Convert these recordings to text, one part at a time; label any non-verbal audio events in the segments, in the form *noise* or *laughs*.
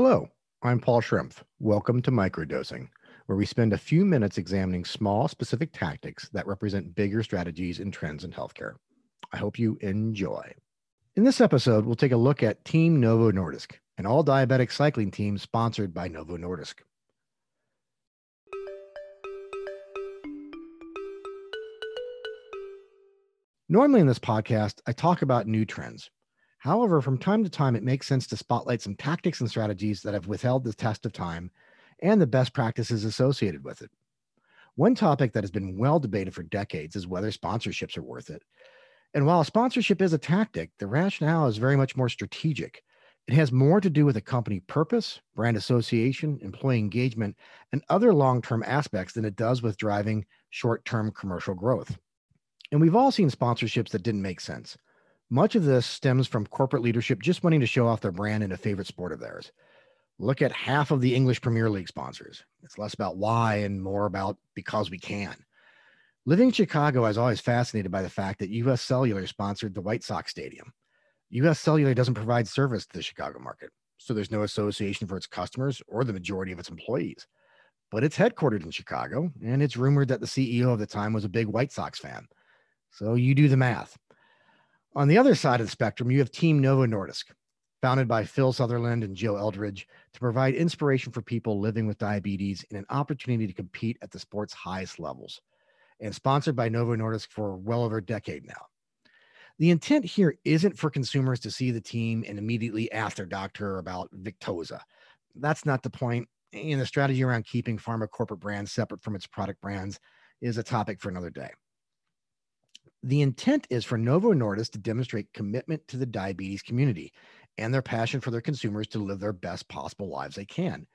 Hello, I'm Paul Schrimpf. Welcome to Microdosing, where we spend a few minutes examining small, specific tactics that represent bigger strategies and trends in healthcare. I hope you enjoy. In this episode, we'll take a look at Team Novo Nordisk, an all diabetic cycling team sponsored by Novo Nordisk. Normally in this podcast, I talk about new trends. However, from time to time, it makes sense to spotlight some tactics and strategies that have withheld the test of time and the best practices associated with it. One topic that has been well debated for decades is whether sponsorships are worth it. And while a sponsorship is a tactic, the rationale is very much more strategic. It has more to do with a company purpose, brand association, employee engagement, and other long term aspects than it does with driving short term commercial growth. And we've all seen sponsorships that didn't make sense. Much of this stems from corporate leadership just wanting to show off their brand in a favorite sport of theirs. Look at half of the English Premier League sponsors. It's less about why and more about because we can. Living in Chicago, I was always fascinated by the fact that US Cellular sponsored the White Sox Stadium. US Cellular doesn't provide service to the Chicago market, so there's no association for its customers or the majority of its employees. But it's headquartered in Chicago, and it's rumored that the CEO of the time was a big White Sox fan. So you do the math. On the other side of the spectrum, you have Team Novo Nordisk, founded by Phil Southerland and Joe Eldridge to provide inspiration for people living with diabetes and an opportunity to compete at the sport's highest levels, and sponsored by Novo Nordisk for well over a decade now. The intent here isn't for consumers to see the team and immediately ask their doctor about Victoza. That's not the point. And the strategy around keeping pharma corporate brands separate from its product brands is a topic for another day. The intent is for Novo Nordisk to demonstrate commitment to the diabetes community and their passion for their consumers to live their best possible lives they can.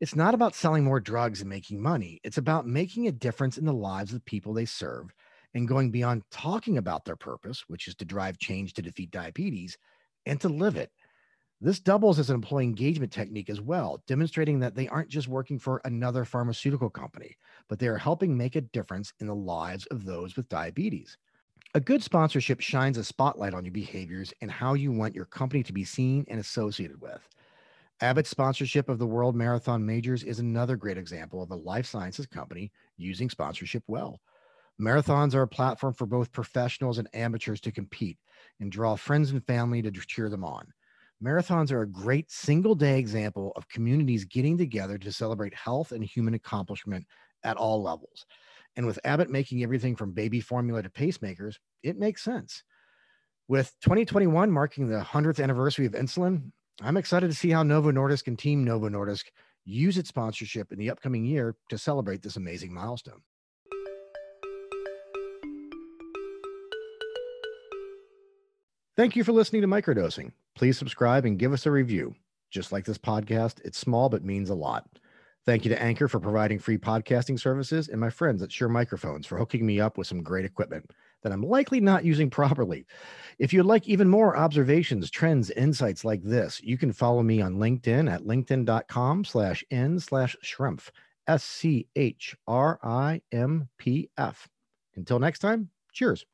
It's not about selling more drugs and making money. It's about making a difference in the lives of the people they serve and going beyond talking about their purpose, which is to drive change to defeat diabetes, and to live it. This doubles as an employee engagement technique as well, demonstrating that they aren't just working for another pharmaceutical company, but they are helping make a difference in the lives of those with diabetes. A good sponsorship shines a spotlight on your behaviors and how you want your company to be seen and associated with. Abbott's sponsorship of the World Marathon Majors is another great example of a life sciences company using sponsorship well. Marathons are a platform for both professionals and amateurs to compete and draw friends and family to cheer them on. Marathons are a great single day example of communities getting together to celebrate health and human accomplishment at all levels. And with Abbott making everything from baby formula to pacemakers, it makes sense. With 2021 marking the 100th anniversary of insulin, I'm excited to see how Novo Nordisk and Team Novo Nordisk use its sponsorship in the upcoming year to celebrate this amazing milestone. Thank you for listening to Microdosing. Please subscribe and give us a review. Just like this podcast, it's small but means a lot. Thank you to Anchor for providing free podcasting services and my friends at Shure Microphones for hooking me up with some great equipment that I'm likely not using *laughs* properly. If you'd like even more observations, trends, insights like this, you can follow me on LinkedIn at linkedin.com slash n slash schrimpf, S-C-H-R-I-M-P-F. Until next time, cheers.